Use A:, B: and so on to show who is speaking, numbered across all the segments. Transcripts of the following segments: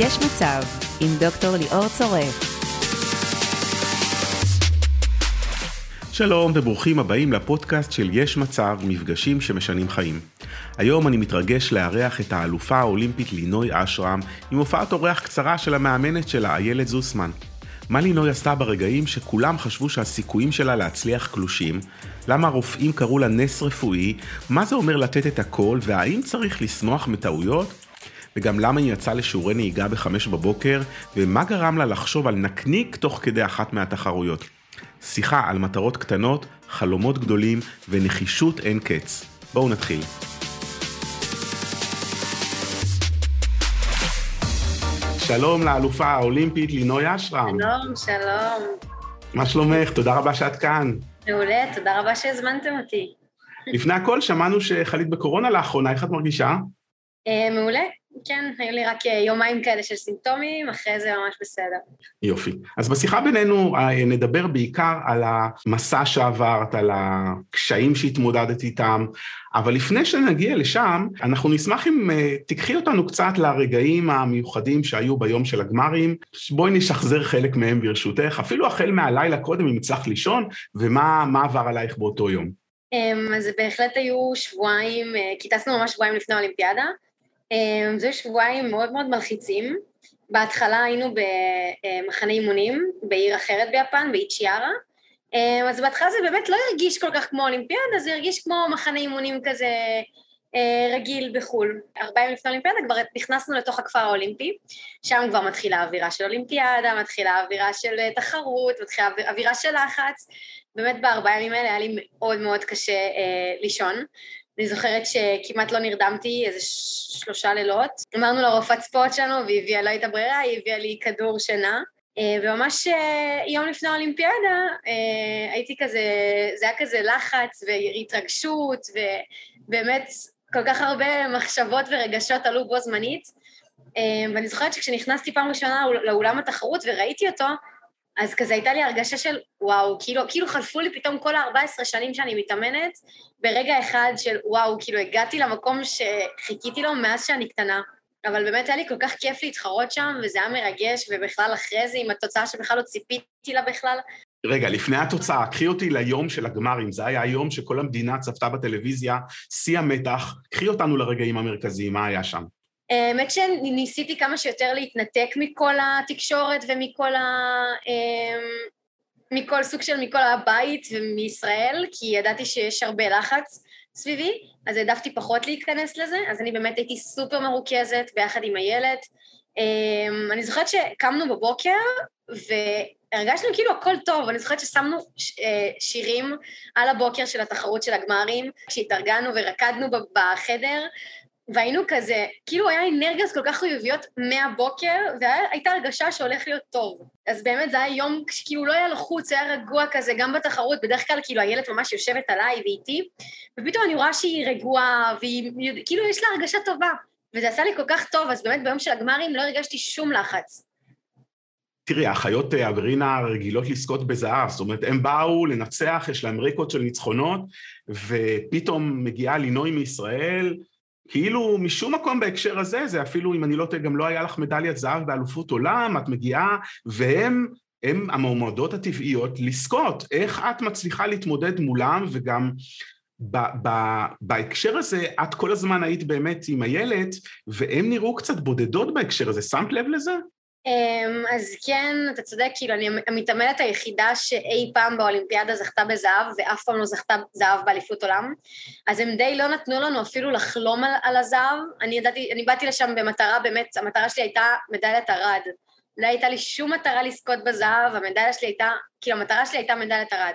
A: יש מצב, עם דוקטור ליאור צורף.
B: שלום וברוכים הבאים לפודקאסט של יש מצב, מפגשים שמשנים חיים. היום אני מתרגש לארח את האלופה האולימפית לינוי אשרם עם הופעת אורח קצרה של המאמנת שלה, איילת זוסמן. מה לינוי עשתה ברגעים שכולם חשבו שהסיכויים שלה להצליח קלושים? למה הרופאים קראו לה נס רפואי? מה זה אומר לתת את הכל? והאם צריך לשמוח מטעויות? וגם למה היא יצאה לשיעורי נהיגה בחמש בבוקר? ומה גרם לה לחשוב על נקניק תוך כדי אחת מהתחרויות? שיחה על מטרות קטנות, חלומות גדולים ונחישות אין קץ. בואו נתחיל. שלום לאלופה האולימפית לינוי אשרם.
C: שלום, שלום.
B: מה שלומך? תודה רבה שאת כאן.
C: מעולה, תודה רבה שהזמנתם אותי.
B: לפני הכל, שמענו שחלית בקורונה לאחרונה, איך את מרגישה?
C: אה, מעולה, כן, היו לי רק אה, יומיים כאלה של סימפטומים, אחרי זה ממש בסדר.
B: יופי. אז בשיחה בינינו אה, נדבר בעיקר על המסע שעברת, על הקשיים שהתמודדת איתם, אבל לפני שנגיע לשם, אנחנו נשמח אם אה, תיקחי אותנו קצת לרגעים המיוחדים שהיו ביום של הגמרים. בואי נשחזר חלק מהם ברשותך, אפילו החל מהלילה קודם, אם הצלחת לישון, ומה עבר עלייך באותו יום.
C: אמ, אז בהחלט היו שבועיים, כי טסנו ממש שבועיים לפני האולימפיאדה. אמ, זה שבועיים מאוד מאוד מלחיצים. בהתחלה היינו במחנה אימונים בעיר אחרת ביפן, באיצ'יארה. אמ, אז בהתחלה זה באמת לא הרגיש כל כך כמו אולימפיאדה, זה הרגיש כמו מחנה אימונים כזה אה, רגיל בחו"ל. ארבעה ימים לפני האולימפיאדה כבר נכנסנו לתוך הכפר האולימפי, שם כבר מתחילה האווירה של אולימפיאדה, מתחילה האווירה של אה, תחרות, מתחילה אווירה של לחץ. באמת בארבעה ימים האלה היה לי מאוד מאוד קשה אה, לישון. אני זוכרת שכמעט לא נרדמתי איזה שלושה לילות. אמרנו לרופאת ספורט שלנו, והיא הביאה, לא הייתה ברירה, היא הביאה לי כדור שינה. אה, וממש אה, יום לפני האולימפיאדה אה, הייתי כזה, זה היה כזה לחץ והתרגשות, ובאמת כל כך הרבה מחשבות ורגשות עלו בו זמנית. ואני זוכרת שכשנכנסתי פעם ראשונה לאולם התחרות וראיתי אותו, אז כזה הייתה לי הרגשה של וואו, כאילו, כאילו חלפו לי פתאום כל ה-14 שנים שאני מתאמנת, ברגע אחד של וואו, כאילו הגעתי למקום שחיכיתי לו מאז שאני קטנה. אבל באמת היה לי כל כך כיף להתחרות שם, וזה היה מרגש, ובכלל אחרי זה עם התוצאה שבכלל לא ציפיתי לה בכלל.
B: רגע, לפני התוצאה, קחי אותי ליום של הגמרים, זה היה היום שכל המדינה צפתה בטלוויזיה, שיא המתח, קחי אותנו לרגעים המרכזיים, מה היה שם?
C: האמת שניסיתי כמה שיותר להתנתק מכל התקשורת ומכל ה... אמ, מכל סוג של מכל הבית ומישראל, כי ידעתי שיש הרבה לחץ סביבי, אז העדפתי פחות להיכנס לזה, אז אני באמת הייתי סופר מרוכזת ביחד עם הילד. אמ, אני זוכרת שקמנו בבוקר והרגשנו כאילו הכל טוב, אני זוכרת ששמנו אה, שירים על הבוקר של התחרות של הגמרים, כשהתארגנו ורקדנו בחדר, והיינו כזה, כאילו היה אנרגיות כל כך חיוביות מהבוקר, והייתה הרגשה שהולך להיות טוב. אז באמת זה היה יום שכאילו לא היה לחוץ, היה רגוע כזה, גם בתחרות, בדרך כלל כאילו הילד ממש יושבת עליי ואיתי, ופתאום אני רואה שהיא רגועה, והיא, כאילו יש לה הרגשה טובה. וזה עשה לי כל כך טוב, אז באמת ביום של הגמרים לא הרגשתי שום לחץ.
B: תראי, האחיות אברינה רגילות לזכות בזהב, זאת אומרת, הם באו לנצח, יש להם רקורד של ניצחונות, ופתאום מגיעה לינוי מישראל, כאילו משום מקום בהקשר הזה, זה אפילו אם אני לא טועה, גם לא היה לך מדליית זהב באלופות עולם, את מגיעה, והם הם המועמדות הטבעיות לזכות. איך את מצליחה להתמודד מולם, וגם ב- ב- בהקשר הזה, את כל הזמן היית באמת עם הילד, והם נראו קצת בודדות בהקשר הזה, שמת לב לזה?
C: אמ, אז כן, אתה צודק, כאילו, אני המתעמלת היחידה שאי פעם באולימפיאדה זכתה בזהב, ואף פעם לא זכתה זהב באליפות עולם. אז הם די לא נתנו לנו אפילו לחלום על, על הזהב. אני ידעתי, אני באתי לשם במטרה, באמת, המטרה שלי הייתה מדליית ארד. לא הייתה לי שום מטרה לזכות בזהב, המדליה שלי הייתה, כאילו, המטרה שלי הייתה מדליית ארד.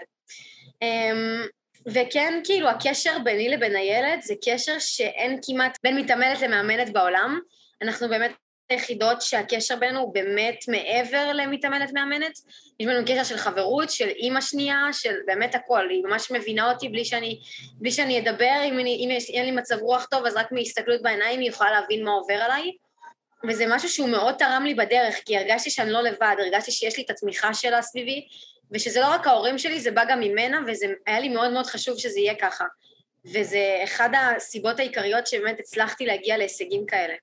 C: אמ, וכן, כאילו, הקשר ביני לבין הילד זה קשר שאין כמעט בין מתעמלת למאמנת בעולם. אנחנו באמת היחידות שהקשר בינינו הוא באמת מעבר למתאמנת מאמנת. יש בינינו קשר של חברות, של אימא שנייה, של באמת הכל. היא ממש מבינה אותי בלי שאני, בלי שאני אדבר, אם, אני, אם יש, אין לי מצב רוח טוב, אז רק מהסתכלות בעיניים היא יכולה להבין מה עובר עליי. וזה משהו שהוא מאוד תרם לי בדרך, כי הרגשתי שאני לא לבד, הרגשתי שיש לי את התמיכה שלה סביבי, ושזה לא רק ההורים שלי, זה בא גם ממנה, וזה היה לי מאוד מאוד חשוב שזה יהיה ככה. וזה אחד הסיבות העיקריות שבאמת הצלחתי להגיע להישגים כאלה.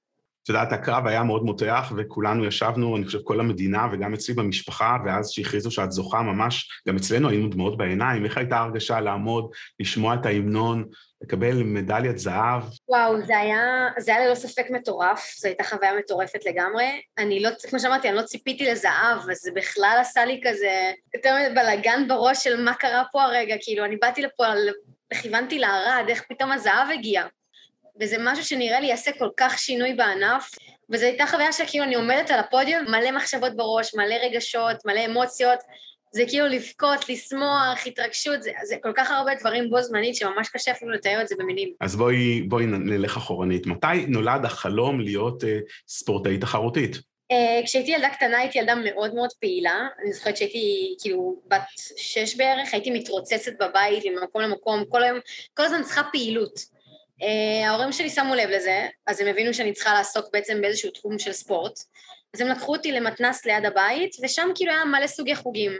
B: את יודעת, הקרב היה מאוד מותח, וכולנו ישבנו, אני חושב, כל המדינה, וגם אצלי במשפחה, ואז שהכריזו שאת זוכה ממש, גם אצלנו היינו דמעות בעיניים, איך הייתה הרגשה לעמוד, לשמוע את ההמנון, לקבל מדליית זהב?
C: וואו, זה היה, זה היה ללא ספק מטורף, זו הייתה חוויה מטורפת לגמרי. אני לא, כמו שאמרתי, אני לא ציפיתי לזהב, אז זה בכלל עשה לי כזה יותר בלאגן בראש של מה קרה פה הרגע, כאילו, אני באתי לפה, כיוונתי לערד, איך פתאום הזהב הגיע. וזה משהו שנראה לי יעשה כל כך שינוי בענף, וזו הייתה חוויה שכאילו אני עומדת על הפודיום, מלא מחשבות בראש, מלא רגשות, מלא אמוציות, זה כאילו לבכות, לשמוח, התרגשות, זה, זה כל כך הרבה דברים בו זמנית שממש קשה אפילו לתאר את זה במילים.
B: אז בואי, בואי נלך אחורנית. מתי נולד החלום להיות uh, ספורטאית תחרותית?
C: Uh, כשהייתי ילדה קטנה הייתי ילדה מאוד מאוד פעילה, אני זוכרת שהייתי כאילו בת שש בערך, הייתי מתרוצצת בבית ממקום למקום, כל היום, כל הזמן צריכה פעילות. Uh, ההורים שלי שמו לב לזה, אז הם הבינו שאני צריכה לעסוק בעצם באיזשהו תחום של ספורט. אז הם לקחו אותי למתנס ליד הבית, ושם כאילו היה מלא סוגי חוגים.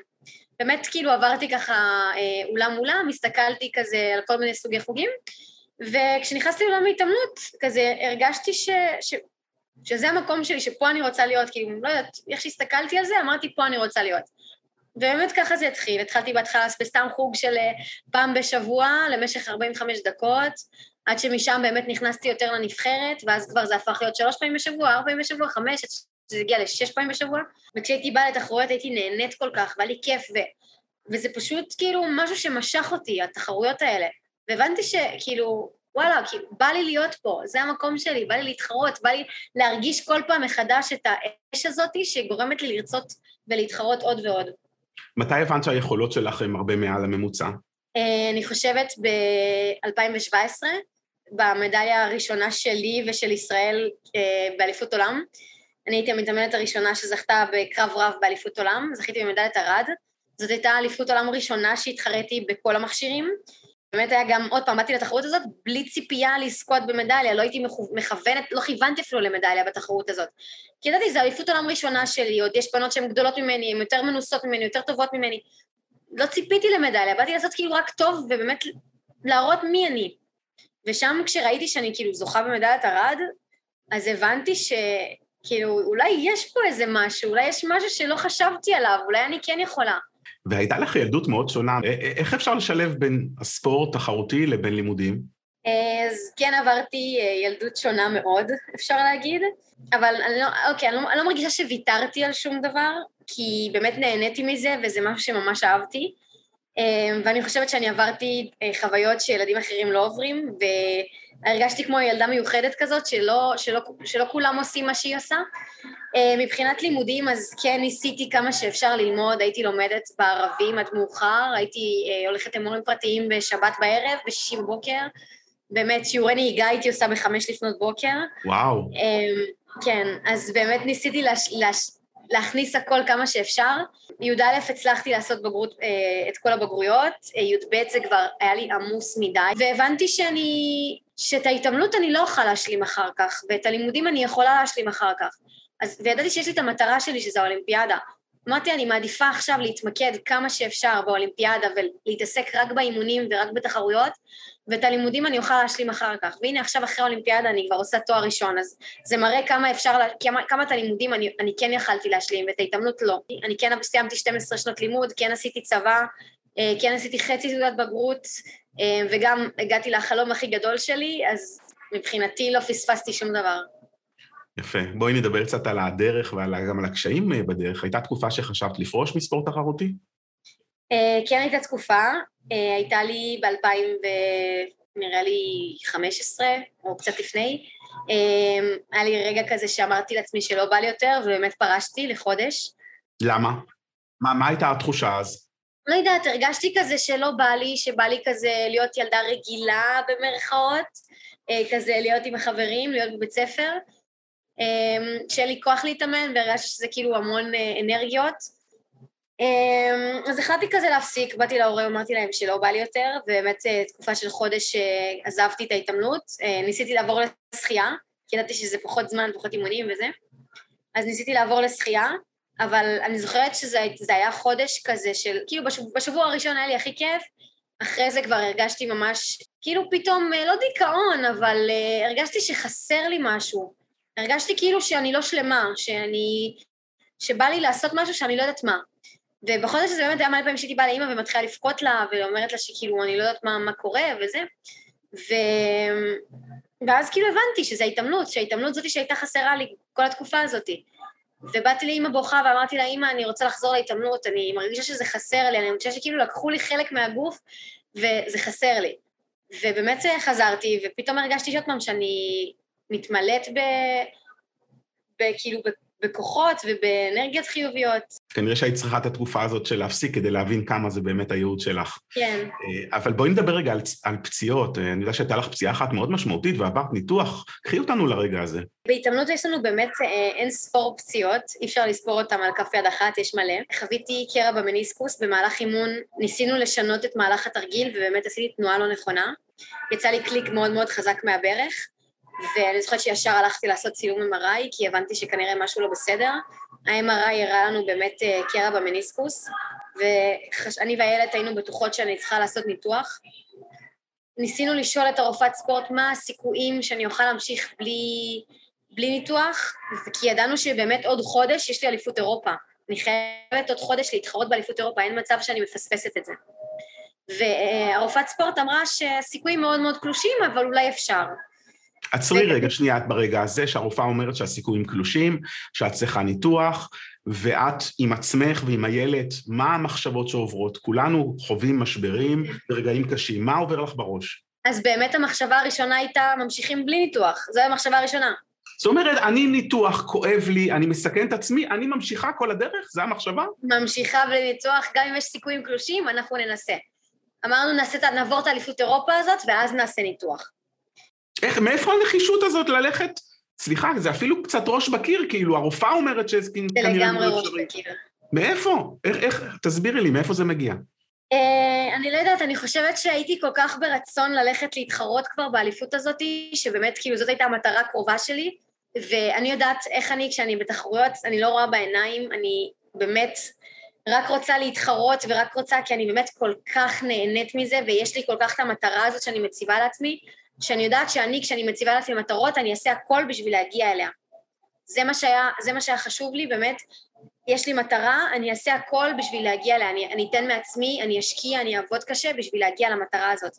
C: באמת כאילו עברתי ככה אה, אולם אולם, הסתכלתי כזה על כל מיני סוגי חוגים, וכשנכנסתי לעולם ההתעמלות, כזה הרגשתי ש, ש, שזה המקום שלי, שפה אני רוצה להיות, כאילו, לא יודעת, איך שהסתכלתי על זה, אמרתי, פה אני רוצה להיות. ובאמת ככה זה התחיל, התחלתי בהתחלה בסתם חוג של אה, פעם בשבוע למשך 45 דקות, עד שמשם באמת נכנסתי יותר לנבחרת, ואז כבר זה הפך להיות שלוש פעמים בשבוע, ארבע פעמים בשבוע, חמש, זה הגיע לשש פעמים בשבוע, וכשהייתי באה לתחרויות הייתי נהנית כל כך, והיה לי כיף, ו... וזה פשוט כאילו משהו שמשך אותי, התחרויות האלה. והבנתי שכאילו, וואלה, כאילו, בא לי להיות פה, זה המקום שלי, בא לי להתחרות, בא לי להרגיש כל פעם מחדש את האש הזאתי שגורמת לי לרצות ולהתחרות עוד ועוד.
B: מתי הבנת שהיכולות שלך הן הרבה מעל הממוצע?
C: אה, אני חושבת ב-2017, במדליה הראשונה שלי ושל ישראל אה, באליפות עולם. אני הייתי המתאמנת הראשונה שזכתה בקרב רב באליפות עולם, זכיתי במדליית ארד. זאת הייתה אליפות עולם ראשונה שהתחרתי בכל המכשירים. באמת היה גם, עוד פעם, באתי לתחרות הזאת בלי ציפייה לזכות במדליה, לא הייתי מכוונת, לא כיוונתי אפילו למדליה בתחרות הזאת. כי ידעתי, זו אליפות עולם ראשונה שלי, עוד יש בנות שהן גדולות ממני, הן יותר מנוסות ממני, יותר טובות ממני. לא ציפיתי למדליה, באתי לעשות כאילו רק טוב ובאמת להראות מי אני. ושם כשראיתי שאני כאילו זוכה במדליית ארד, אז הבנתי ש... כאילו, אולי יש פה איזה משהו, אולי יש משהו שלא חשבתי עליו, אולי אני כן יכולה.
B: והייתה לך ילדות מאוד שונה. איך אפשר לשלב בין הספורט תחרותי לבין לימודים?
C: אז כן עברתי אה, ילדות שונה מאוד, אפשר להגיד, אבל אני לא, אוקיי, אני לא, אני לא מרגישה שוויתרתי על שום דבר, כי באמת נהניתי מזה וזה משהו שממש אהבתי. אה, ואני חושבת שאני עברתי אה, חוויות שילדים אחרים לא עוברים, והרגשתי כמו ילדה מיוחדת כזאת, שלא, שלא, שלא כולם עושים מה שהיא עושה. אה, מבחינת לימודים, אז כן ניסיתי כמה שאפשר ללמוד, הייתי לומדת בערבים עד מאוחר, הייתי הולכת למורים פרטיים בשבת בערב, בשישי בבוקר, באמת שיעורי נהיגה הייתי עושה בחמש לפנות בוקר.
B: וואו.
C: כן, אז באמת ניסיתי לש... לש... להכניס הכל כמה שאפשר. י"א הצלחתי לעשות בגרות, אה, את כל הבגרויות, אה, י"ב זה כבר היה לי עמוס מדי, והבנתי שאני, שאת ההתעמלות אני לא אוכל להשלים אחר כך, ואת הלימודים אני יכולה להשלים אחר כך. אז, וידעתי שיש לי את המטרה שלי, שזה האולימפיאדה. אמרתי, אני מעדיפה עכשיו להתמקד כמה שאפשר באולימפיאדה ולהתעסק רק באימונים ורק בתחרויות, ואת הלימודים אני אוכל להשלים אחר כך. והנה עכשיו אחרי האולימפיאדה אני כבר עושה תואר ראשון, אז זה מראה כמה אפשר, כמה, כמה את הלימודים אני, אני כן יכלתי להשלים, ואת ההתאמנות לא. אני כן סיימתי 12 שנות לימוד, כן עשיתי צבא, אה, כן עשיתי חצי תעודת בגרות, אה, וגם הגעתי לחלום הכי גדול שלי, אז מבחינתי לא פספסתי שום דבר.
B: יפה. בואי נדבר קצת על הדרך וגם על הקשיים אה, בדרך. הייתה תקופה שחשבת לפרוש מספורט תחרותי?
C: כן הייתה תקופה, הייתה לי ב-2000 ו... נראה לי 15, או קצת לפני. אה, היה לי רגע כזה שאמרתי לעצמי שלא בא לי יותר, ובאמת פרשתי לחודש.
B: למה? מה, מה הייתה התחושה אז?
C: לא יודעת, הרגשתי כזה שלא בא לי, שבא לי כזה להיות ילדה רגילה במרכאות, אה, כזה להיות עם החברים, להיות בבית ספר, שיהיה לי כוח להתאמן, והרגשתי שזה כאילו המון אנרגיות. אמ, אז החלטתי כזה להפסיק, באתי להורים, אמרתי להם שלא בא לי יותר, ובאמת אה, תקופה של חודש אה, עזבתי את ההתעמלות, אה, ניסיתי לעבור לשחייה, כי ידעתי שזה פחות זמן, פחות אימונים וזה, אז ניסיתי לעבור לשחייה, אבל אני זוכרת שזה היה חודש כזה של, כאילו בשבוע, בשבוע הראשון היה לי הכי כיף, אחרי זה כבר הרגשתי ממש, כאילו פתאום, לא דיכאון, אבל הרגשתי שחסר לי משהו. הרגשתי כאילו שאני לא שלמה, שאני... שבא לי לעשות משהו שאני לא יודעת מה. ובחודש הזה באמת היה מלא פעמים שהייתי באה לאימא ומתחילה לבכות לה, ואומרת לה שכאילו אני לא יודעת מה, מה קורה וזה. ו... ואז כאילו הבנתי שזו ההתעמלות, שההתעמלות זאתי שהייתה חסרה לי כל התקופה הזאתי. ובאתי לאימא בוכה ואמרתי לה, אימא, אני רוצה לחזור להתעמלות, אני מרגישה שזה חסר לי, אני מרגישה שכאילו לקחו לי חלק מהגוף וזה חסר לי. ובאמת חזרתי, ופתאום הרגשתי שעוד פעם שאני מתמלאת ב... בכאילו בכוחות ובאנרגיות חיוביות.
B: כנראה שהיית צריכה את התקופה הזאת של להפסיק כדי להבין כמה זה באמת הייעוד שלך.
C: כן.
B: אה, אבל בואי נדבר רגע על, על פציעות. אה, אני יודע שהייתה לך פציעה אחת מאוד משמעותית ועברת ניתוח. קחי אותנו לרגע הזה.
C: בהתאמנות יש לנו באמת אה, אין ספור פציעות, אי אפשר לספור אותן על כף יד אחת, יש מלא. חוויתי קרע במניסקוס, במהלך אימון ניסינו לשנות את מהלך התרגיל ובאמת עשיתי תנועה לא נכונה. יצא לי קליק מאוד מאוד חזק מהברך. ואני זוכרת שישר הלכתי לעשות צילום MRI, כי הבנתי שכנראה משהו לא בסדר. ה-MRI הראה לנו באמת אה, קרע במניסקוס, ואני ואיילת היינו בטוחות שאני צריכה לעשות ניתוח. ניסינו לשאול את הרופאת ספורט מה הסיכויים שאני אוכל להמשיך בלי, בלי ניתוח, כי ידענו שבאמת עוד חודש יש לי אליפות אירופה. אני חייבת עוד חודש להתחרות באליפות אירופה, אין מצב שאני מפספסת את זה. והרופאת ספורט אמרה שהסיכויים מאוד מאוד קלושים, אבל אולי אפשר.
B: עצרי רגע, שנייה, את ברגע הזה שהרופאה אומרת שהסיכויים קלושים, שאת צריכה ניתוח, ואת עם עצמך ועם הילד, מה המחשבות שעוברות? כולנו חווים משברים ורגעים קשים, מה עובר לך בראש?
C: אז באמת המחשבה הראשונה הייתה, ממשיכים בלי ניתוח, זו המחשבה הראשונה.
B: זאת אומרת, אני ניתוח, כואב לי, אני מסכן את עצמי, אני ממשיכה כל הדרך? זו המחשבה?
C: ממשיכה בלי ניתוח, גם אם יש סיכויים קלושים, אנחנו ננסה. אמרנו, נעשה, נעבור את האליפות אירופה הזאת, ואז נעשה ניתוח.
B: איך, מאיפה הנחישות הזאת ללכת? סליחה, זה אפילו קצת ראש בקיר, כאילו, הרופאה אומרת שזה
C: כנראה... זה לגמרי ראש בקיר.
B: מאיפה? איך, איך, תסבירי לי, מאיפה זה מגיע?
C: Uh, אני לא יודעת, אני חושבת שהייתי כל כך ברצון ללכת להתחרות כבר באליפות הזאת, שבאמת, כאילו, זאת הייתה המטרה הקרובה שלי, ואני יודעת איך אני, כשאני בתחרויות, אני לא רואה בעיניים, אני באמת רק רוצה להתחרות ורק רוצה, כי אני באמת כל כך נהנית מזה, ויש לי כל כך את המטרה הזאת שאני מציבה לעצמי, שאני יודעת שאני, כשאני מציבה לעצמי מטרות, אני אעשה הכל בשביל להגיע אליה. זה מה שהיה, זה מה שהיה חשוב לי, באמת, יש לי מטרה, אני אעשה הכל בשביל להגיע אליה, אני, אני אתן מעצמי, אני אשקיע, אני אעבוד קשה בשביל להגיע למטרה הזאת.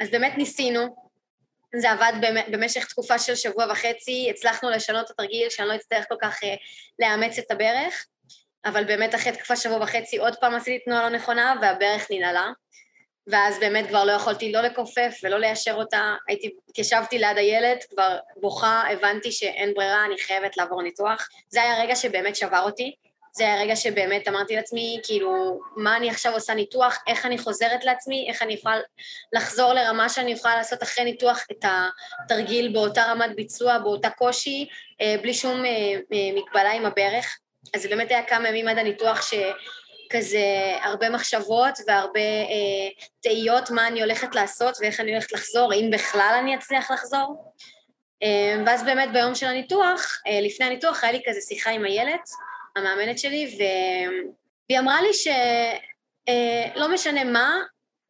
C: אז באמת ניסינו, זה עבד במשך תקופה של שבוע וחצי, הצלחנו לשנות את התרגיל, שאני לא אצטרך כל כך אה, לאמץ את הברך, אבל באמת אחרי תקופה שבוע וחצי עוד פעם עשיתי תנועה לא נכונה והברך ננעלה. ואז באמת כבר לא יכולתי לא לכופף ולא ליישר אותה, הייתי, התיישבתי ליד הילד, כבר בוכה, הבנתי שאין ברירה, אני חייבת לעבור ניתוח. זה היה רגע שבאמת שבר אותי, זה היה רגע שבאמת אמרתי לעצמי, כאילו, מה אני עכשיו עושה ניתוח, איך אני חוזרת לעצמי, איך אני יכולה לחזור לרמה שאני יכולה לעשות אחרי ניתוח את התרגיל באותה רמת ביצוע, באותה קושי, אה, בלי שום אה, אה, מגבלה עם הברך. אז זה באמת היה כמה ימים עד הניתוח ש... כזה הרבה מחשבות והרבה אה, תהיות מה אני הולכת לעשות ואיך אני הולכת לחזור, אם בכלל אני אצליח לחזור. אה, ואז באמת ביום של הניתוח, אה, לפני הניתוח היה לי כזה שיחה עם איילת, המאמנת שלי, והיא אמרה לי שלא אה, משנה מה,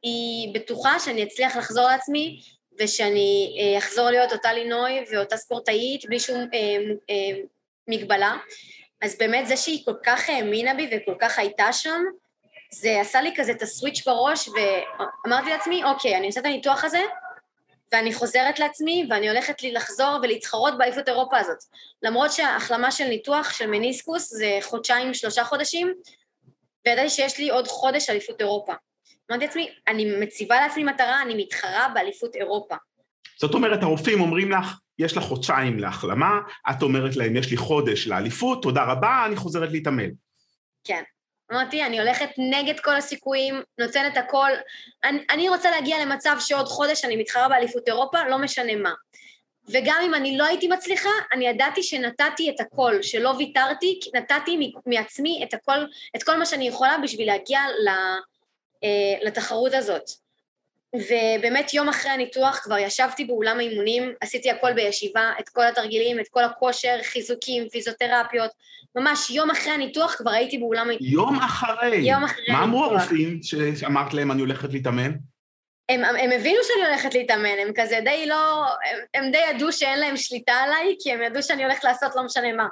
C: היא בטוחה שאני אצליח לחזור לעצמי ושאני אה, אחזור להיות אותה לינוי ואותה ספורטאית בלי שום אה, אה, מגבלה. אז באמת זה שהיא כל כך האמינה בי וכל כך הייתה שם, זה עשה לי כזה את הסוויץ' בראש, ואמרתי לעצמי, אוקיי, אני עושה את הניתוח הזה, ואני חוזרת לעצמי, ואני הולכת לי לחזור ולהתחרות באליפות אירופה הזאת. למרות שההחלמה של ניתוח של מניסקוס זה חודשיים, שלושה חודשים, וידעתי שיש לי עוד חודש אליפות אירופה. אמרתי לעצמי, אני מציבה לעצמי מטרה, אני מתחרה באליפות אירופה.
B: זאת אומרת, הרופאים אומרים לך, יש לך חודשיים להחלמה, את אומרת להם, יש לי חודש לאליפות, תודה רבה, אני חוזרת להתאמן.
C: כן. אמרתי, אני הולכת נגד כל הסיכויים, נותנת הכל. אני, אני רוצה להגיע למצב שעוד חודש אני מתחרה באליפות אירופה, לא משנה מה. וגם אם אני לא הייתי מצליחה, אני ידעתי שנתתי את הכל, שלא ויתרתי, נתתי מעצמי את הכל, את כל מה שאני יכולה בשביל להגיע אה, לתחרות הזאת. ובאמת יום אחרי הניתוח כבר ישבתי באולם האימונים, עשיתי הכל בישיבה, את כל התרגילים, את כל הכושר, חיזוקים, פיזיותרפיות, ממש יום אחרי הניתוח כבר הייתי באולם...
B: יום אחרי?
C: יום אחרי
B: מה אמרו הרופאים שאמרת להם אני הולכת להתאמן?
C: הם, הם הבינו שאני הולכת להתאמן, הם כזה די לא... הם, הם די ידעו שאין להם שליטה עליי, כי הם ידעו שאני הולכת לעשות לא משנה מה.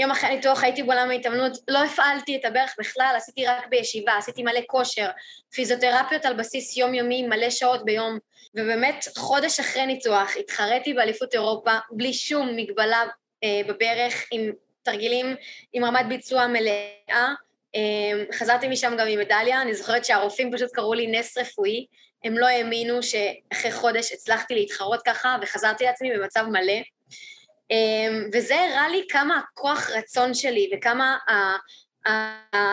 C: יום אחרי הניתוח הייתי בעולם ההתאמנות, לא הפעלתי את הברך בכלל, עשיתי רק בישיבה, עשיתי מלא כושר, פיזיותרפיות על בסיס יומיומי, מלא שעות ביום, ובאמת חודש אחרי ניתוח התחרתי באליפות אירופה בלי שום מגבלה אה, בברך, עם תרגילים, עם רמת ביצוע מלאה. אה, חזרתי משם גם עם מדליה, אני זוכרת שהרופאים פשוט קראו לי נס רפואי, הם לא האמינו שאחרי חודש הצלחתי להתחרות ככה וחזרתי לעצמי במצב מלא. אמ, וזה הראה לי כמה הכוח רצון שלי וכמה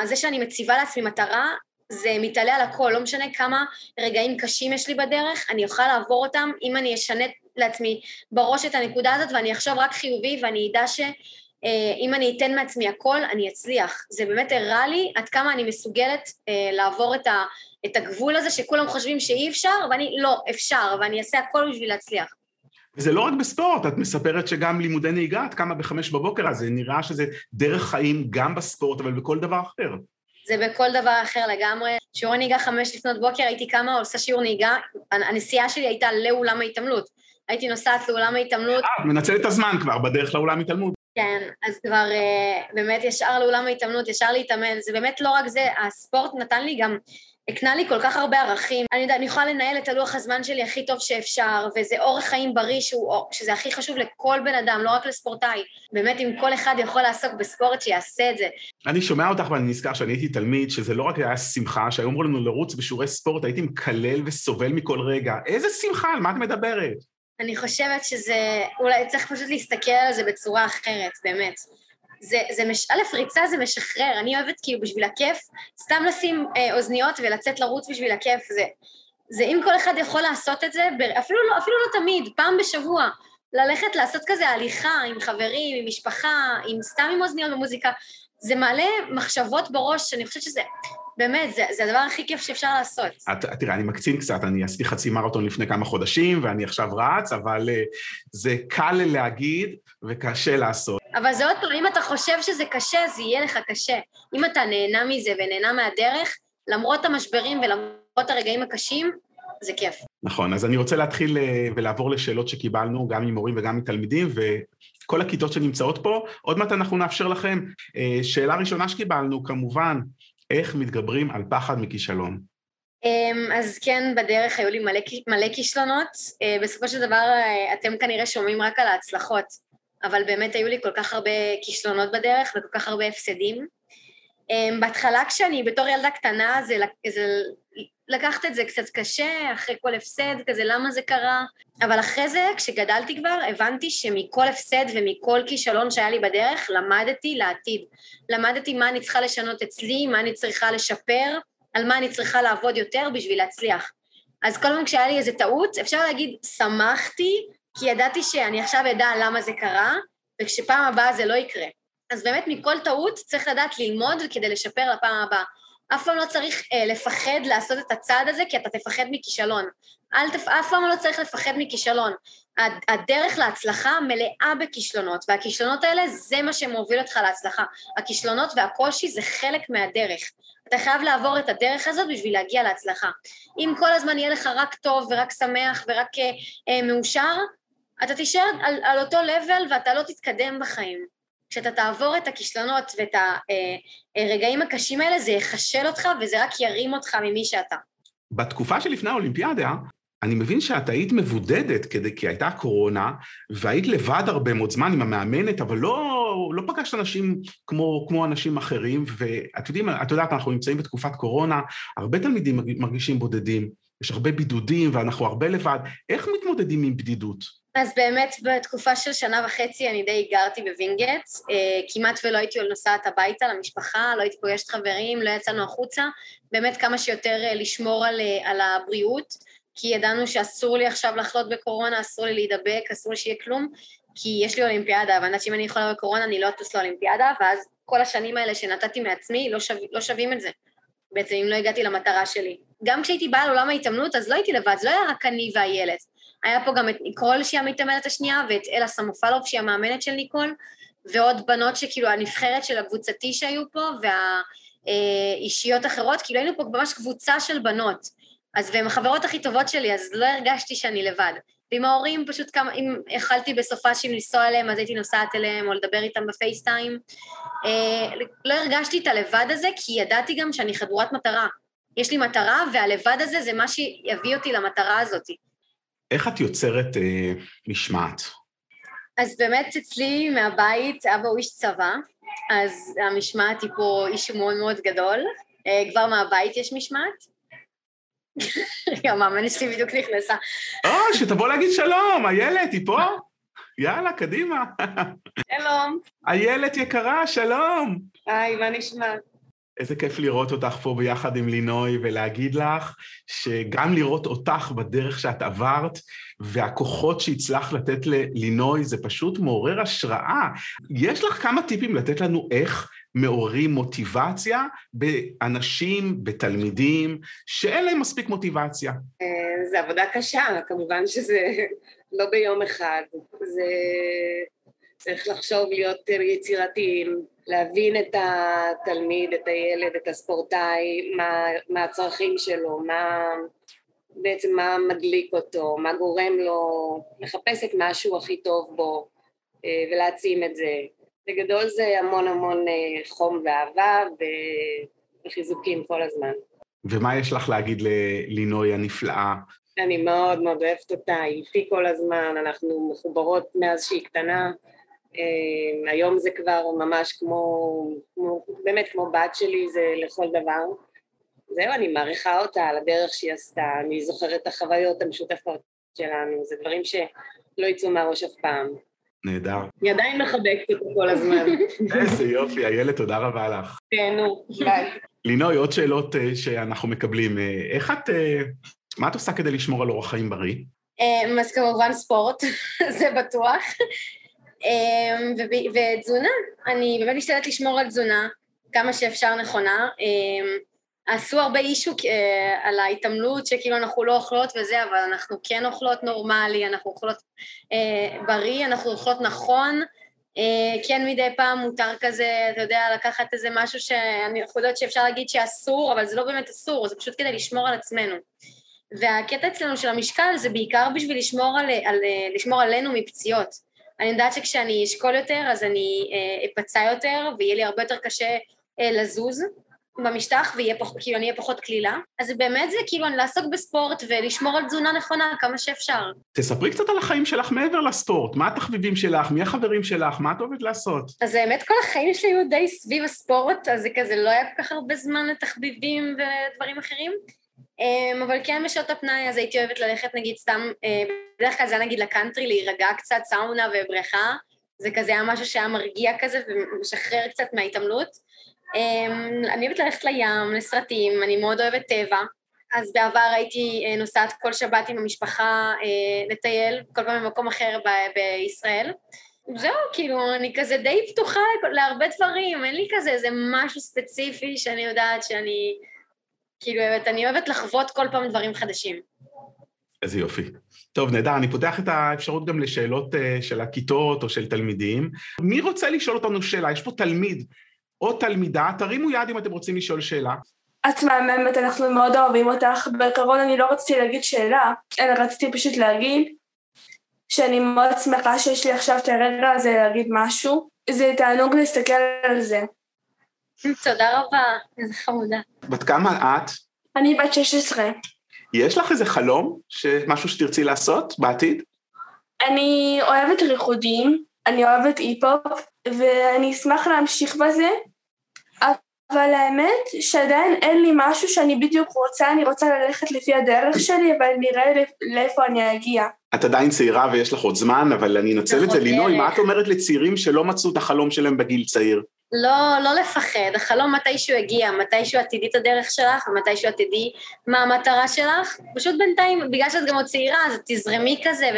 C: זה שאני מציבה לעצמי מטרה, זה מתעלה על הכל, לא משנה כמה רגעים קשים יש לי בדרך, אני אוכל לעבור אותם אם אני אשנה לעצמי בראש את הנקודה הזאת ואני אחשוב רק חיובי ואני אדע שאם אה, אני אתן מעצמי הכל, אני אצליח. זה באמת הראה לי עד כמה אני מסוגלת אה, לעבור את, ה, את הגבול הזה שכולם חושבים שאי אפשר, ואני לא, אפשר, ואני אעשה הכל בשביל להצליח.
B: וזה לא רק בספורט, את מספרת שגם לימודי נהיגה, את קמה בחמש בבוקר, אז זה נראה שזה דרך חיים גם בספורט, אבל בכל דבר אחר.
C: זה בכל דבר אחר לגמרי. שיעורי נהיגה חמש לפנות בוקר, הייתי קמה, עושה שיעור נהיגה, הנסיעה שלי הייתה לאולם ההתעמלות. הייתי נוסעת לאולם ההתעמלות.
B: אה, מנצלת את הזמן כבר, בדרך לאולם ההתעמלות.
C: כן, אז כבר uh, באמת ישר לאולם ההתעמלות, ישר להתאמן, זה באמת לא רק זה, הספורט נתן לי גם הקנה לי כל כך הרבה ערכים. אני יודעת, אני יכולה לנהל את הלוח הזמן שלי הכי טוב שאפשר, וזה אורח חיים בריא שהוא, שזה הכי חשוב לכל בן אדם, לא רק לספורטאי. באמת, אם כל אחד יכול לעסוק בספורט, שיעשה את זה.
B: אני שומע אותך ואני נזכר שאני הייתי תלמיד, שזה לא רק היה שמחה, שהיו אמרו לנו לרוץ בשיעורי ספורט, הייתי מקלל וסובל מכל רגע. איזה שמחה, על מה את מדברת?
C: אני חושבת שזה, אולי צריך פשוט להסתכל על זה בצורה אחרת, באמת. זה, זה מש... א', ריצה זה משחרר, אני אוהבת כאילו בשביל הכיף, סתם לשים אה, אוזניות ולצאת לרוץ בשביל הכיף, זה, זה אם כל אחד יכול לעשות את זה, אפילו לא, אפילו לא תמיד, פעם בשבוע, ללכת לעשות כזה הליכה עם חברים, עם משפחה, עם סתם עם אוזניות במוזיקה, זה מעלה מחשבות בראש, אני חושבת שזה, באמת, זה, זה הדבר הכי כיף שאפשר לעשות.
B: את, תראה, אני מקצין קצת, אני עשיתי חצי מרתון לפני כמה חודשים, ואני עכשיו רץ, אבל uh, זה קל להגיד וקשה לעשות.
C: אבל זה עוד פעם, אם אתה חושב שזה קשה, זה יהיה לך קשה. אם אתה נהנה מזה ונהנה מהדרך, למרות המשברים ולמרות הרגעים הקשים, זה כיף.
B: נכון, אז אני רוצה להתחיל אה, ולעבור לשאלות שקיבלנו, גם ממורים וגם מתלמידים, וכל הכיתות שנמצאות פה, עוד מעט אנחנו נאפשר לכם. אה, שאלה ראשונה שקיבלנו, כמובן, איך מתגברים על פחד מכישלון?
C: אמ, אז כן, בדרך היו לי מלא, מלא כישלונות. אה, בסופו של דבר, אתם כנראה שומעים רק על ההצלחות, אבל באמת היו לי כל כך הרבה כישלונות בדרך וכל כך הרבה הפסדים. אמ, בהתחלה כשאני בתור ילדה קטנה, זה, זה לקחת את זה קצת קשה, אחרי כל הפסד, כזה למה זה קרה, אבל אחרי זה, כשגדלתי כבר, הבנתי שמכל הפסד ומכל כישלון שהיה לי בדרך, למדתי לעתיד. למדתי מה אני צריכה לשנות אצלי, מה אני צריכה לשפר, על מה אני צריכה לעבוד יותר בשביל להצליח. אז כל פעם כשהיה לי איזה טעות, אפשר להגיד, שמחתי, כי ידעתי שאני עכשיו אדע למה זה קרה, וכשפעם הבאה זה לא יקרה. אז באמת מכל טעות צריך לדעת ללמוד כדי לשפר לפעם הבאה. אף פעם לא צריך אה, לפחד לעשות את הצעד הזה, כי אתה תפחד מכישלון. אל תפ... אף פעם לא צריך לפחד מכישלון. הדרך להצלחה מלאה בכישלונות, והכישלונות האלה זה מה שמוביל אותך להצלחה. הכישלונות והקושי זה חלק מהדרך. אתה חייב לעבור את הדרך הזאת בשביל להגיע להצלחה. אם כל הזמן יהיה לך רק טוב ורק שמח ורק אה, אה, מאושר, אתה תישאר על, על אותו לבל ואתה לא תתקדם בחיים. כשאתה תעבור את הכישלונות ואת הרגעים הקשים האלה, זה יחשל אותך וזה רק ירים אותך ממי שאתה.
B: בתקופה שלפני האולימפיאדה, אני מבין שאת היית מבודדת כדי, כי הייתה קורונה, והיית לבד הרבה מאוד זמן עם המאמנת, אבל לא, לא פגשת אנשים כמו, כמו אנשים אחרים, ואת יודעים, את יודעת, אנחנו נמצאים בתקופת קורונה, הרבה תלמידים מרגישים בודדים, יש הרבה בידודים ואנחנו הרבה לבד. איך מתמודדים עם בדידות?
C: אז באמת בתקופה של שנה וחצי אני די גרתי בווינגייט, אה, כמעט ולא הייתי נוסעת הביתה למשפחה, לא הייתי פוגשת חברים, לא יצאנו החוצה, באמת כמה שיותר אה, לשמור על, אה, על הבריאות, כי ידענו שאסור לי עכשיו לחלות בקורונה, אסור לי להידבק, אסור לי שיהיה כלום, כי יש לי אולימפיאדה, ואני יודעת שאם אני חולה בקורונה אני לא אטוס לאולימפיאדה, ואז כל השנים האלה שנתתי מעצמי לא, שו, לא שווים את זה, בעצם אם לא הגעתי למטרה שלי. גם כשהייתי באה לעולם ההתאמנות, אז לא הייתי לבד, זה לא היה רק אני והילד. היה פה גם את ניקול שהיא המתאמנת השנייה, ואת אלה סמופלוב שהיא המאמנת של ניקול, ועוד בנות שכאילו הנבחרת של הקבוצתי שהיו פה, והאישיות אחרות, כאילו היינו פה ממש קבוצה של בנות. אז והן החברות הכי טובות שלי, אז לא הרגשתי שאני לבד. ועם ההורים פשוט כמה, אם יכלתי בסופ"שים לנסוע אליהם, אז הייתי נוסעת אליהם, או לדבר איתם בפייסטיים. אה, לא הרגשתי את הלבד הזה, כי ידעתי גם שאני חדורת מטרה. יש לי מטרה, והלבד הזה זה מה שיביא אותי למטרה הזאת.
B: איך את יוצרת אה, משמעת?
C: אז באמת אצלי מהבית, אבא הוא איש צבא, אז המשמעת היא פה איש מאוד מאוד גדול. אה, כבר מהבית יש משמעת. המאמנת שלי בדיוק נכנסה.
B: או, שתבוא להגיד שלום, איילת, היא פה? יאללה, קדימה.
C: שלום.
B: איילת יקרה, שלום.
C: היי, מה נשמע?
B: איזה כיף לראות אותך פה ביחד עם לינוי ולהגיד לך שגם לראות אותך בדרך שאת עברת והכוחות שהצלחת לתת ללינוי זה פשוט מעורר השראה. יש לך כמה טיפים לתת לנו איך מעוררים מוטיבציה באנשים, בתלמידים, שאין להם מספיק מוטיבציה.
D: אה, זה עבודה קשה, כמובן שזה לא ביום אחד. זה צריך לחשוב, להיות יצירתיים, להבין את התלמיד, את הילד, את הספורטאי, מה, מה הצרכים שלו, מה בעצם מה מדליק אותו, מה גורם לו לחפש את משהו הכי טוב בו אה, ולהעצים את זה. בגדול זה המון המון אה, חום ואהבה וחיזוקים כל הזמן.
B: ומה יש לך להגיד ללינוי הנפלאה?
D: אני מאוד מאוד אוהבת אותה, היא איתי כל הזמן, אנחנו מחוברות מאז שהיא קטנה. אה, היום זה כבר ממש כמו, כמו, באמת כמו בת שלי, זה לכל דבר. זהו, אני מעריכה אותה על הדרך שהיא עשתה, אני זוכרת את החוויות המשותפות שלנו, זה דברים שלא יצאו מהראש אף פעם.
B: נהדר.
D: היא עדיין מחבקת אותו כל הזמן.
B: איזה יופי, איילת, תודה רבה לך.
D: כן, נו, ביי.
B: לינוי, עוד שאלות אה, שאנחנו מקבלים. אה, איך את, אה, מה את עושה כדי לשמור על אורח חיים בריא?
C: אז כמובן ספורט, זה בטוח. ותזונה, אני באמת משתדלת לשמור על תזונה כמה שאפשר נכונה. עשו הרבה אישו אה, על ההתעמלות שכאילו אנחנו לא אוכלות וזה, אבל אנחנו כן אוכלות נורמלי, אנחנו אוכלות אה, בריא, אנחנו אוכלות נכון, אה, כן מדי פעם מותר כזה, אתה יודע, לקחת איזה משהו שאני יודעת שאפשר להגיד שאסור, אבל זה לא באמת אסור, זה פשוט כדי לשמור על עצמנו. והקטע אצלנו של המשקל זה בעיקר בשביל לשמור, על, על, לשמור עלינו מפציעות. אני יודעת שכשאני אשקול יותר אז אני אה, אפצע יותר ויהיה לי הרבה יותר קשה אה, לזוז, במשטח וכאילו אני אהיה פחות קלילה. אז באמת זה כאילו לעסוק בספורט ולשמור על תזונה נכונה כמה שאפשר.
B: תספרי קצת על החיים שלך מעבר לספורט, מה התחביבים שלך, מי החברים שלך, מה את אוהבת לעשות?
C: אז האמת כל החיים שלי היו די סביב הספורט, אז זה כזה לא היה כל כך הרבה זמן לתחביבים ודברים אחרים. אמ, אבל כן בשעות הפנאי אז הייתי אוהבת ללכת נגיד סתם, אה, בדרך כלל זה היה נגיד לקאנטרי, להירגע קצת, סאונה ובריכה, זה כזה היה משהו שהיה מרגיע כזה ומשחרר קצת מההתעמלות. אמ, אני אוהבת ללכת לים, לסרטים, אני מאוד אוהבת טבע. אז בעבר הייתי אה, נוסעת כל שבת עם המשפחה אה, לטייל, כל פעם במקום אחר ב- בישראל. זהו, כאילו, אני כזה די פתוחה להרבה דברים, אין לי כזה איזה משהו ספציפי שאני יודעת שאני כאילו אוהבת, אני אוהבת לחוות כל פעם דברים חדשים.
B: איזה יופי. טוב, נהדר, אני פותח את האפשרות גם לשאלות uh, של הכיתות או של תלמידים. מי רוצה לשאול אותנו שאלה? יש פה תלמיד או תלמידה, תרימו יד אם אתם רוצים לשאול שאלה.
E: את מהממת, אנחנו מאוד אוהבים אותך. בעיקרון אני לא רציתי להגיד שאלה, אלא רציתי פשוט להגיד שאני מאוד שמחה שיש לי עכשיו את הרגע הזה להגיד משהו. זה תענוג להסתכל על זה.
C: תודה רבה, איזה חמודה.
B: בת כמה את?
E: אני בת 16.
B: יש לך איזה חלום, משהו שתרצי לעשות בעתיד?
E: אני אוהבת ריקודים, אני אוהבת אי-פופ, ואני אשמח להמשיך בזה, אבל האמת שעדיין אין לי משהו שאני בדיוק רוצה, אני רוצה ללכת לפי הדרך שלי, אבל נראה לאיפה אני אגיע.
B: את עדיין צעירה ויש לך עוד זמן, אבל אני אנצל את זה. לינוי, מה את אומרת לצעירים שלא מצאו את החלום שלהם בגיל צעיר?
C: לא, לא לפחד, החלום מתישהו יגיע, מתישהו את תדעי את הדרך שלך, ומתישהו את תדעי מה המטרה שלך. פשוט בינתיים, בגלל שאת גם עוד צעירה, אז תזרמי כזה,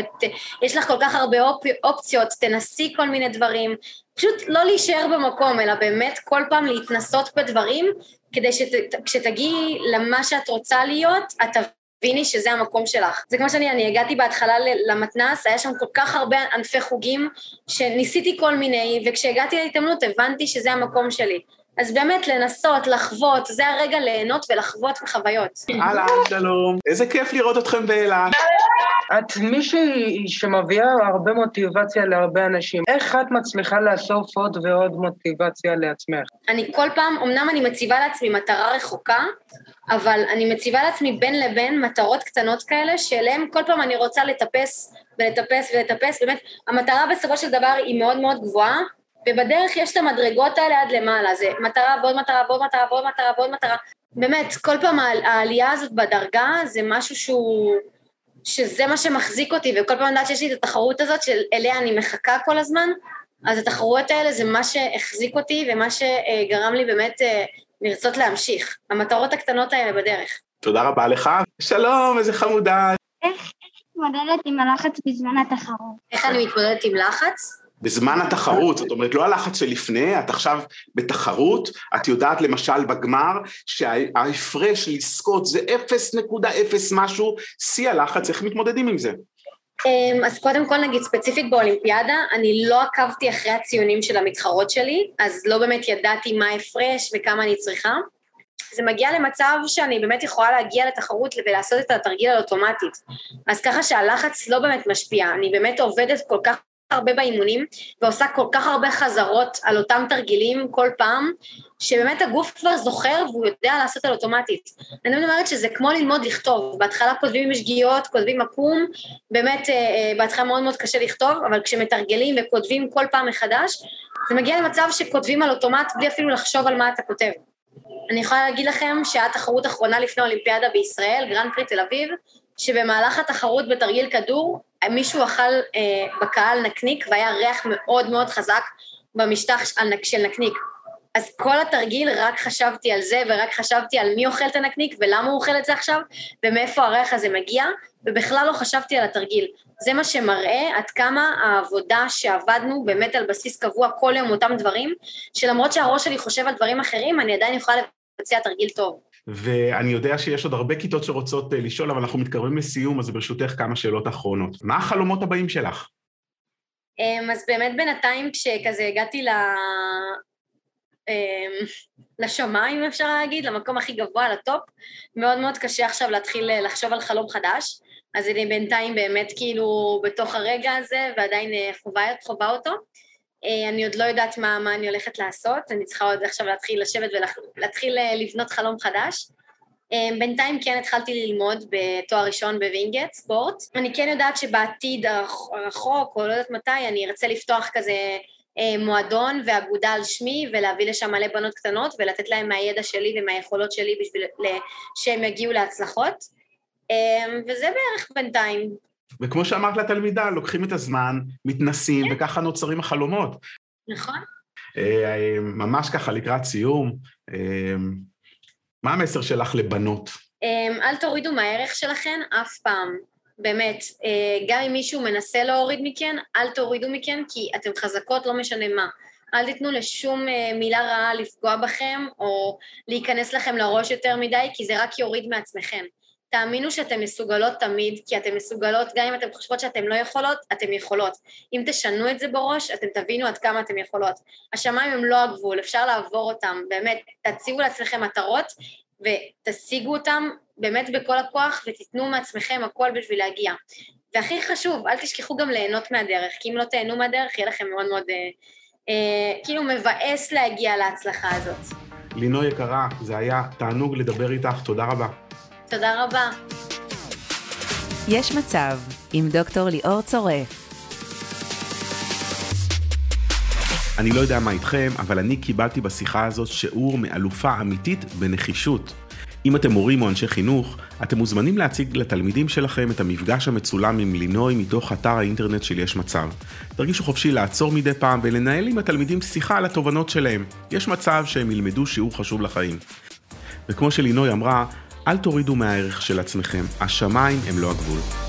C: ויש לך כל כך הרבה אופ, אופציות, תנסי כל מיני דברים. פשוט לא להישאר במקום, אלא באמת כל פעם להתנסות בדברים, כדי שכשתגיעי למה שאת רוצה להיות, את תביני שזה המקום שלך. זה כמו שאני, אני הגעתי בהתחלה למתנ"ס, היה שם כל כך הרבה ענפי חוגים, שניסיתי כל מיני, וכשהגעתי להתעמלות הבנתי שזה המקום שלי. אז באמת לנסות, לחוות, זה הרגע ליהנות ולחוות בחוויות.
B: אהלן, שלום. איזה כיף לראות אתכם באילת.
F: את מישהי שמביאה הרבה מוטיבציה להרבה אנשים. איך את מצליחה לאסוף עוד ועוד מוטיבציה לעצמך?
C: אני כל פעם, אמנם אני מציבה לעצמי מטרה רחוקה, אבל אני מציבה לעצמי בין לבין מטרות קטנות כאלה, שאליהן כל פעם אני רוצה לטפס ולטפס ולטפס. באמת, המטרה בסופו של דבר היא מאוד מאוד גבוהה, ובדרך יש את המדרגות האלה עד למעלה, זה מטרה ועוד מטרה ועוד מטרה ועוד מטרה ועוד מטרה. באמת, כל פעם העלייה הזאת בדרגה זה משהו שהוא... שזה מה שמחזיק אותי, וכל פעם לדעת שיש לי את התחרות הזאת שאליה אני מחכה כל הזמן, אז התחרויות האלה זה מה שהחזיק אותי ומה שגרם לי באמת אה, לרצות להמשיך. המטרות הקטנות האלה בדרך.
B: תודה רבה לך. שלום, איזה חמודה.
G: איך מתמודדת עם הלחץ בזמן התחרות?
C: איך אני מתמודדת עם לחץ?
B: בזמן התחרות, זאת אומרת, לא הלחץ שלפני, את עכשיו בתחרות, את יודעת למשל בגמר שההפרש לזכות זה 0.0 משהו, שיא הלחץ, איך מתמודדים עם זה?
C: אמ, אז קודם כל נגיד ספציפית באולימפיאדה, אני לא עקבתי אחרי הציונים של המתחרות שלי, אז לא באמת ידעתי מה ההפרש וכמה אני צריכה. זה מגיע למצב שאני באמת יכולה להגיע לתחרות ולעשות את התרגיל על אוטומטית. אז ככה שהלחץ לא באמת משפיע, אני באמת עובדת כל כך הרבה באימונים ועושה כל כך הרבה חזרות על אותם תרגילים כל פעם, שבאמת הגוף כבר זוכר והוא יודע לעשות על אוטומטית. אני אומרת שזה כמו ללמוד לכתוב, בהתחלה כותבים עם שגיאות, כותבים עקום, באמת אה, אה, בהתחלה מאוד מאוד קשה לכתוב, אבל כשמתרגלים וכותבים כל פעם מחדש, זה מגיע למצב שכותבים על אוטומט בלי אפילו לחשוב על מה אתה כותב. אני יכולה להגיד לכם שהיה תחרות אחרונה לפני האולימפיאדה בישראל, גרנד פרי תל אביב, שבמהלך התחרות בתרגיל כדור, מישהו אכל אה, בקהל נקניק והיה ריח מאוד מאוד חזק במשטח של נקניק. אז כל התרגיל רק חשבתי על זה ורק חשבתי על מי אוכל את הנקניק ולמה הוא אוכל את זה עכשיו ומאיפה הריח הזה מגיע ובכלל לא חשבתי על התרגיל. זה מה שמראה עד כמה העבודה שעבדנו באמת על בסיס קבוע כל יום אותם דברים, שלמרות שהראש שלי חושב על דברים אחרים, אני עדיין יכולה לבצע תרגיל טוב.
B: ואני יודע שיש עוד הרבה כיתות שרוצות אה, לשאול, אבל אנחנו מתקרבים לסיום, אז ברשותך כמה שאלות אחרונות. מה החלומות הבאים שלך?
C: אמ, אז באמת בינתיים כשכזה הגעתי ל... אמ, לשמיים אפשר להגיד, למקום הכי גבוה, ל top, מאוד מאוד קשה עכשיו להתחיל אה, לחשוב על חלום חדש, אז אני בינתיים באמת כאילו בתוך הרגע הזה ועדיין אה, חווה, חווה אותו. אה, אני עוד לא יודעת מה, מה אני הולכת לעשות, אני צריכה עוד עכשיו להתחיל לשבת ולהתחיל לבנות חלום חדש. בינתיים כן התחלתי ללמוד בתואר ראשון בווינגייט, ספורט. אני כן יודעת שבעתיד הרחוק, או לא יודעת מתי, אני ארצה לפתוח כזה אה, מועדון ואגודה על שמי ולהביא לשם מלא בנות קטנות ולתת להם מהידע שלי ומהיכולות שלי בשביל שהם יגיעו להצלחות. אה, וזה בערך בינתיים.
B: וכמו שאמרת לתלמידה, לוקחים את הזמן, מתנסים, כן. וככה נוצרים החלומות.
C: נכון.
B: אה, ממש ככה לקראת סיום, מה המסר שלך לבנות?
C: אל תורידו מהערך שלכן אף פעם. באמת, אה, גם אם מישהו מנסה להוריד מכן, אל תורידו מכן, כי אתן חזקות לא משנה מה. אל תיתנו לשום אה, מילה רעה לפגוע בכם, או להיכנס לכם לראש יותר מדי, כי זה רק יוריד מעצמכם. תאמינו שאתן מסוגלות תמיד, כי אתן מסוגלות, גם אם אתן חושבות שאתן לא יכולות, אתן יכולות. אם תשנו את זה בראש, אתן תבינו עד כמה אתן יכולות. השמיים הם לא הגבול, אפשר לעבור אותם, באמת, תציבו לעצמכם מטרות ותשיגו אותם באמת בכל הכוח ותיתנו מעצמכם הכל בשביל להגיע. והכי חשוב, אל תשכחו גם ליהנות מהדרך, כי אם לא תהנו מהדרך, יהיה לכם מאוד מאוד אה, אה, כאילו מבאס להגיע להצלחה הזאת.
B: לינו יקרה, זה היה תענוג לדבר איתך, תודה רבה.
C: תודה רבה.
A: יש מצב עם דוקטור ליאור צורף.
B: אני לא יודע מה איתכם, אבל אני קיבלתי בשיחה הזאת שיעור מאלופה אמיתית בנחישות. אם אתם מורים או אנשי חינוך, אתם מוזמנים להציג לתלמידים שלכם את המפגש המצולם עם לינוי מתוך אתר האינטרנט של יש מצב. תרגישו חופשי לעצור מדי פעם ולנהל עם התלמידים שיחה על התובנות שלהם. יש מצב שהם ילמדו שיעור חשוב לחיים. וכמו שלינוי אמרה, אל תורידו מהערך של עצמכם, השמיים הם לא הגבול.